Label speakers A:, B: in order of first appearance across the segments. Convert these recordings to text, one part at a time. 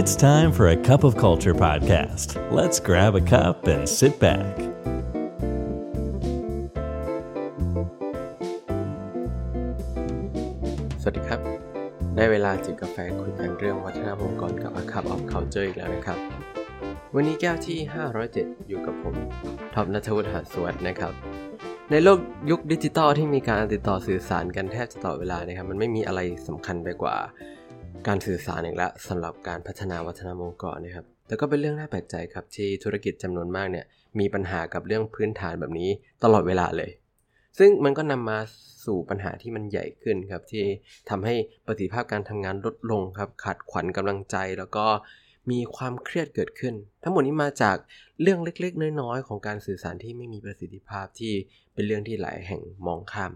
A: It's time for a cup of culture podcast. Let's grab a cup and sit back.
B: สวัสดีครับ ได้เวลาจิบกาแฟคุยกันเรื่องวัฒนธรรมองค์กรกับ A Cup of Culture อีกแล้วนะครับ วันนี้แก้วที่ 507 อยู่กับผมท็อปนัทวุฒิหาสวัสดนะครับ ในโลกยุคดิจิตอลที่มีการติดต่อสื่อสารกันแทบจะตลอดเวลานะครับ มันไม่มีอะไรสำคัญไปกว่า การสื่อสารอีกแล้วสำหรับการพัฒนาวัฒนธรรมองค์กรนะครับ แต่ก็เป็นเรื่องน่าแปลกใจครับที่ธุรกิจจำนวนมากเนี่ยมีปัญหากับเรื่องพื้นฐานแบบนี้ตลอดเวลาเลย ซึ่งมันก็นำมาสู่ปัญหาที่มันใหญ่ขึ้นครับที่ทำให้ประสิทธิภาพการทำงานลดลงครับขาดขวัญกำลังใจแล้วก็มีความเครียดเกิดขึ้น ทั้งหมดนี้มาจากเรื่องเล็กๆ น้อยๆ ของการสื่อสารที่ไม่มีประสิทธิภาพที่เป็นเรื่องที่หลายแห่งมองข้าม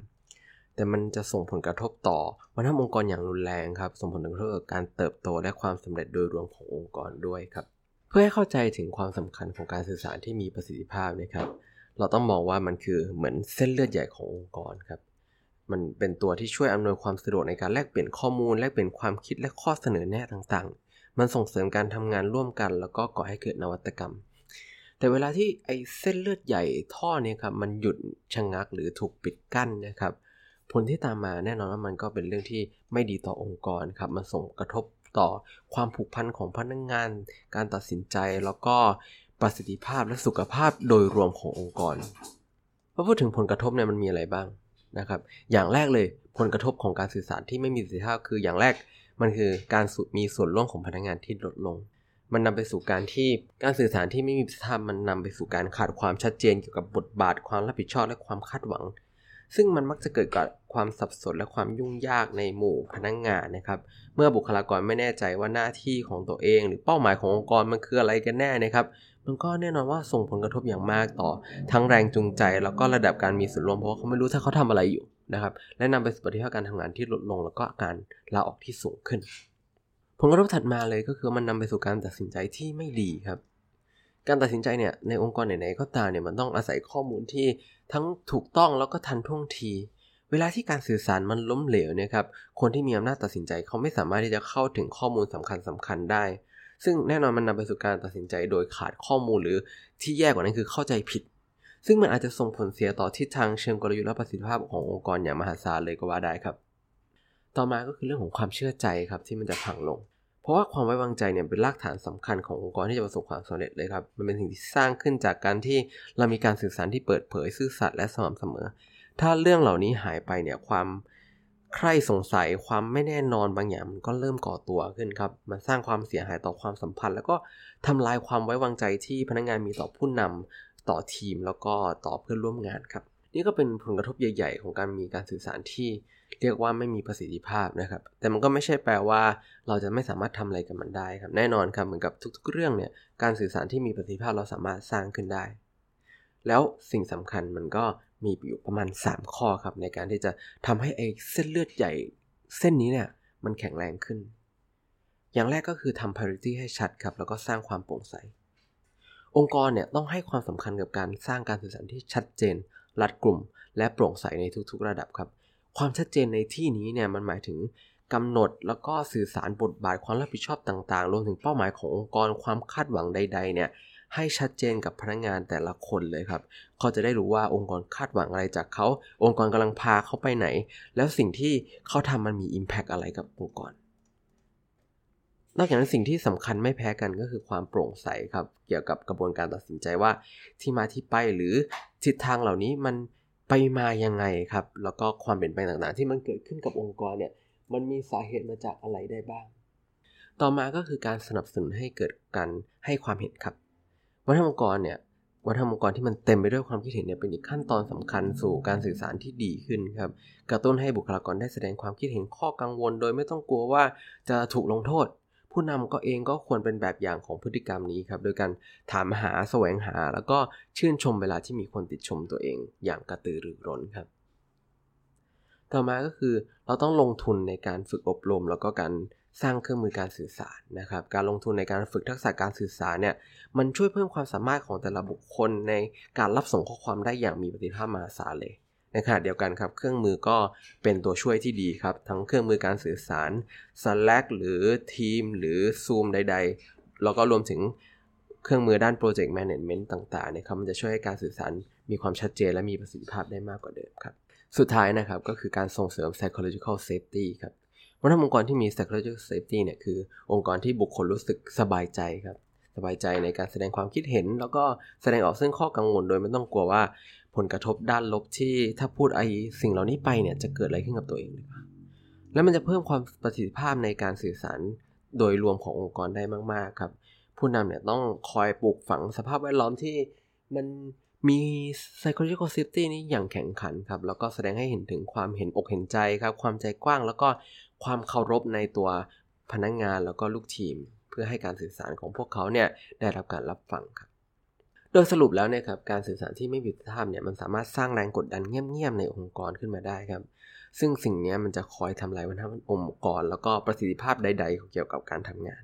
B: แต่มันจะส่งผลกระทบต่อวัฒนธรรมองค์กรอย่างรุนแรงครับ ส่งผลกระทบต่อการเติบโตและความสำเร็จโดยรวมขององค์กรด้วยครับ เพื่อให้เข้าใจถึงความสำคัญของการสื่อสารที่มีประสิทธิภาพนะครับ เราต้องมองว่ามันคือเหมือนเส้นเลือดใหญ่ขององค์กรครับ มันเป็นตัวที่ช่วยอำนวยความสะดวกในการแลกเปลี่ยนข้อมูล แลกเปลี่ยนความคิดและข้อเสนอแนะต่างๆ มันส่งเสริมการทำงานร่วมกัน แล้วก็ก่อให้เกิดนวัตกรรมแต่เวลาที่ไอเส้นเลือดใหญ่ท่อเนี่ยครับมันหยุดชะงักหรือถูกปิดกั้นนะครับ ผลที่ตามมาแน่นอนว่ามันก็เป็นเรื่องที่ไม่ดีต่อองค์กรครับมันส่งกระทบต่อความผูกพันของพนักงงาน การตัดสินใจแล้วก็ประสิทธิภาพและสุขภาพโดยรวมขององค์กรพอพูดถึงผลกระทบเนี่ยมันมีอะไรบ้างนะครับ อย่างแรกเลยผลกระทบของการสื่อสารที่ไม่มีประสิทธิภาพคืออย่างแรกมันคือการมีส่วนร่วมของพนักงานที่ลดลง มันนำไปสู่การที่การสื่อสารที่ไม่มีประสิทธิภาพมันนำไปสู่การขาดความชัดเจนเกี่ยวกับบทบาทความรับผิดชอบและความคาดหวัง ซึ่งมันมักจะเกิดกับความสับสนและความยุ่งยากในหมู่พนักงงานนะครับ เมื่อบุคลากรไม่แน่ใจว่าหน้าที่ของตัวเอง หรือเป้าหมายขององค์กรมันคืออะไรกันแน่นะครับ มันก็แน่นอนว่าส่งผลกระทบอย่างมากต่อ ทั้งแรงจูงใจ แล้วก็ระดับการมีส่วนร่วมเพราะาเขาไม่รู้ถ้าเขาทำอะไรอยู่นะครับ และนำไปสู่ประสิทธิภาการทำงานที่ลดลง แล้วก็การลาออกที่สูงขึ้น ผลกระทบถัดมาเลยก็คือมันนำไปสู่การตัดสินใจที่ไม่ดีครับ การตัดสินใจเนี่ยในองค์กรไหนๆก็ตามเนี่ยมันต้องอาศัยข้อมูลที่ทั้งถูกต้องแล้วก็ทันท่วงที เวลาที่การสื่อสารมันล้มเหลวเนี่ยครับคนที่มีอำนาจตัดสินใจเขาไม่สามารถที่จะเข้าถึงข้อมูลสำคัญสำคัญได้ ซึ่งแน่นอนมันนำไปสู่การตัดสินใจโดยขาดข้อมูลหรือที่แย่กว่านั้นคือเข้าใจผิด ซึ่งมันอาจจะส่งผลเสียต่อทิศทางเชิงกลยุทธ์และประสิทธิภาพขององค์กรอย่างมหาศาลเลยก็ว่าได้ครับ ต่อมาก็คือเรื่องของความเชื่อใจครับที่มันจะพังลง ราะว่าความไว้วางใจเนี่ยเป็นรากฐานสำคัญขององค์กรที่จะประสบความสำเร็จเลยครับ มันเป็นสิ่งที่สร้างขึ้นจากการที่เรามีการสื่อสารที่เปิดเผยซื่อสัตย์และสม่ำเสมอ ถ้าเรื่องเหล่านี้หายไปเนี่ยความใคร่สงสัยความไม่แน่นอนบางอย่างมันก็เริ่มก่อตัวขึ้นครับ มันสร้างความเสียหายต่อความสัมพันธ์ แล้วก็ทำลายความไว้วางใจที่พนักงานมีต่อผู้นำต่อทีมแล้วก็ต่อเพื่อนร่วมงานครับ นี่ก็เป็นผลกระทบใหญ่ ๆ ของการมีการสื่อสารที่เรียกว่าไม่มีประสิทธิภาพนะครับ แต่มันก็ไม่ใช่แปลว่าเราจะไม่สามารถทำอะไรกับมันได้ครับ แน่นอนครับเหมือนกับทุกๆ เรื่องเนี่ยการสื่อสารที่มีประสิทธิภาพเราสามารถสร้างขึ้นได้ แล้วสิ่งสำคัญมันก็มีอยู่ประมาณ 3 ข้อครับ ในการที่จะทำให้ไอ้เส้นเลือดใหญ่เส้นนี้เนี่ยมันแข็งแรงขึ้น อย่างแรกก็คือทำ parity ให้ชัดครับ แล้วก็สร้างความโปร่งใส องค์กรเนี่ยต้องให้ความสำคัญกับการสร้างการสื่อสารที่ชัดเจน รัดกลุ่ม และโปร่งใสในทุกๆ ระดับครับ ความชัดเจนในที่นี้เนี่ยมันหมายถึงกำหนดแล้วก็สื่อสารบทบาทความรับผิดชอบต่างๆ รวมถึงเป้าหมายขององค์กรความคาดหวังใด ๆ เนี่ยให้ชัดเจนกับพนักงานแต่ละคนเลยครับ เขาจะได้รู้ว่าองค์กรคาดหวังอะไรจากเขา องค์กรกำลังพาเขาไปไหน แล้วสิ่งที่เขาทำมันมี Impact อะไรกับองค์กร นอกจากนั้นสิ่งที่สำคัญไม่แพ้กันก็คือความโปร่งใสครับ เกี่ยวกับกระบวนการตัดสินใจว่าที่มาที่ไปหรือทิศทางเหล่านี้มันไปมายังไงครับ แล้วก็ความเปลี่ยนแปลงต่างๆ ที่มันเกิดขึ้นกับองค์กรเนี่ยมันมีสาเหตุมาจากอะไรได้บ้าง ต่อมาก็คือการสนับสนุนให้เกิดการให้ความเห็นครับ วัฒนธรรมองค์กรเนี่ยวัฒนธรรมองค์กรที่มันเต็มไปด้วยความคิดเห็นเนี่ยเป็นอีกขั้นตอนสำคัญสู่การสื่อสารที่ดีขึ้นครับ กระตุ้นให้บุคลากรได้แสดงความคิดเห็นข้อกังวล โดยไม่ต้องกลัวว่าจะถูกลงโทษ ผู้นำก็เองก็ควรเป็นแบบอย่างของพฤติกรรมนี้ครับ โดยการถามหาแสวงหา แล้วก็ชื่นชมเวลาที่มีคนติดชมตัวเองอย่างกระตือรือร้นครับ ต่อมาก็คือเราต้องลงทุนในการฝึกอบรม แล้วก็การสร้างเครื่องมือการสื่อสารนะครับ การลงทุนในการฝึกทักษะการสื่อสารเนี่ย มันช่วยเพิ่มความสามารถของแต่ละบุคคลในการรับส่งข้อความได้อย่างมีประสิทธิภาพมหาศาลเลย ในขณะเดียวกันครับ เครื่องมือก็เป็นตัวช่วยที่ดีครับ ทั้งเครื่องมือการสื่อสาร Slack หรือ Team หรือ Zoom ใด ๆ แล้วก็รวมถึงเครื่องมือด้าน Project Management ต่างๆนะครับมันจะช่วยให้การสื่อสารมีความชัดเจนและมีประสิทธิภาพได้มากกว่าเดิมครับ สุดท้ายนะครับก็คือการส่งเสริม psychological safety ครับวัฒนธรรมองค์กรที่มี psychological safety เนี่ยคือองค์กรที่บุคคลรู้สึกสบายใจครับ สบายใจในการแสดงความคิดเห็น แล้วก็แสดงออกซึ่งข้อกังวลโดยไม่ต้องกลัวว่าผลกระทบด้านลบที่ถ้าพูดไอ้สิ่งเหล่านี้ไปเนี่ยจะเกิดอะไรขึ้นกับตัวเองหรือเปล่าแล้วมันจะเพิ่มความประสิทธิภาพในการสื่อสารโดยรวมขององค์กรได้มาก ๆ ครับ ผู้นำเนี่ยต้องคอยปลูกฝังสภาพแวดล้อมที่มันมี psychological safety นี้อย่างแข็งขันครับ แล้วก็แสดงให้เห็นถึงความเห็นอกเห็นใจครับ ความใจกว้างแล้วก็ความเคารพในตัวพนักงงานแล้วก็ลูกทีม เพื่อให้การสื่อสารของพวกเขาเนี่ยได้รับการรับฟังครับโดยสรุปแล้วเนี่ยครับการสื่อสารที่ไม่มีประสิธิภาพเนี่ยมันสามารถสร้างแรงกดดันเงียบๆในองค์กรขึ้นมาได้ครับ ซึ่งสิ่งนี้มันจะคอยทำลายวัฒนธรรมองค์กร แล้วก็ประสิทธิภาพใดๆเกี่ยวกับการทำงาน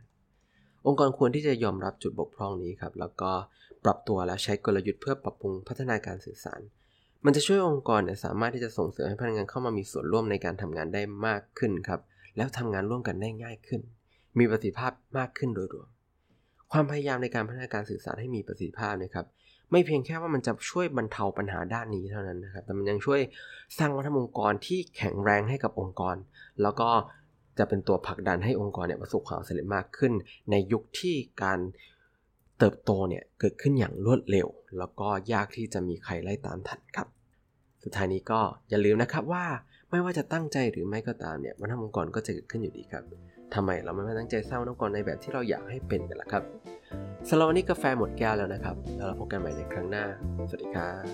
B: องค์กรควรที่จะยอมรับจุดบกพร่องนี้ครับแล้วก็ปรับตัวและใช้กลยุทธ์เพื่อปรับปรุงพัฒนาการสื่อสาร มันจะช่วยองค์กรเนี่ยสามารถที่จะส่งเสริมให้พนักงานเข้ามามีส่วนร่วมในการทำงานได้มากขึ้นครับแล้วทำงานร่วมกันได้ง่ายขึ้น มีประสิทธิภาพมากขึ้นโดยรวม ความพยายามในการพัฒนาการสื่อสารให้มีประสิทธิภาพนะครับไม่เพียงแค่ว่ามันจะช่วยบรรเทาปัญหาด้านนี้เท่านั้นนะครับ แต่มันยังช่วยสร้างวัฒนธรรมองค์กรที่แข็งแรงให้กับองค์กร แล้วก็จะเป็นตัวผลักดันให้องค์กรเนี่ยประสบความสำเร็จมากขึ้น ในยุคที่การเติบโตเนี่ยเกิดขึ้นอย่างรวดเร็ว แล้วก็ยากที่จะมีใครไล่ตามทันครับ สุดท้ายนี้ก็อย่าลืมนะครับว่าไม่ว่าจะตั้งใจหรือไม่ก็ตามเนี่ยวัฒนธรรมองค์กรก็จะเกิดขึ้นอยู่ดีครับ ทำไมเราไม่มาตั้งใจสร้างองค์กรในแบบที่เราอยากให้เป็นกันล่ะครับสำหรับวันนี้กาแฟหมดแก้วแล้วนะครับ แล้วเราพบกันใหม่ในครั้งหน้า สวัสดีครับ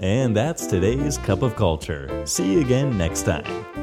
A: And that's today's Cup of Culture. See you again next time.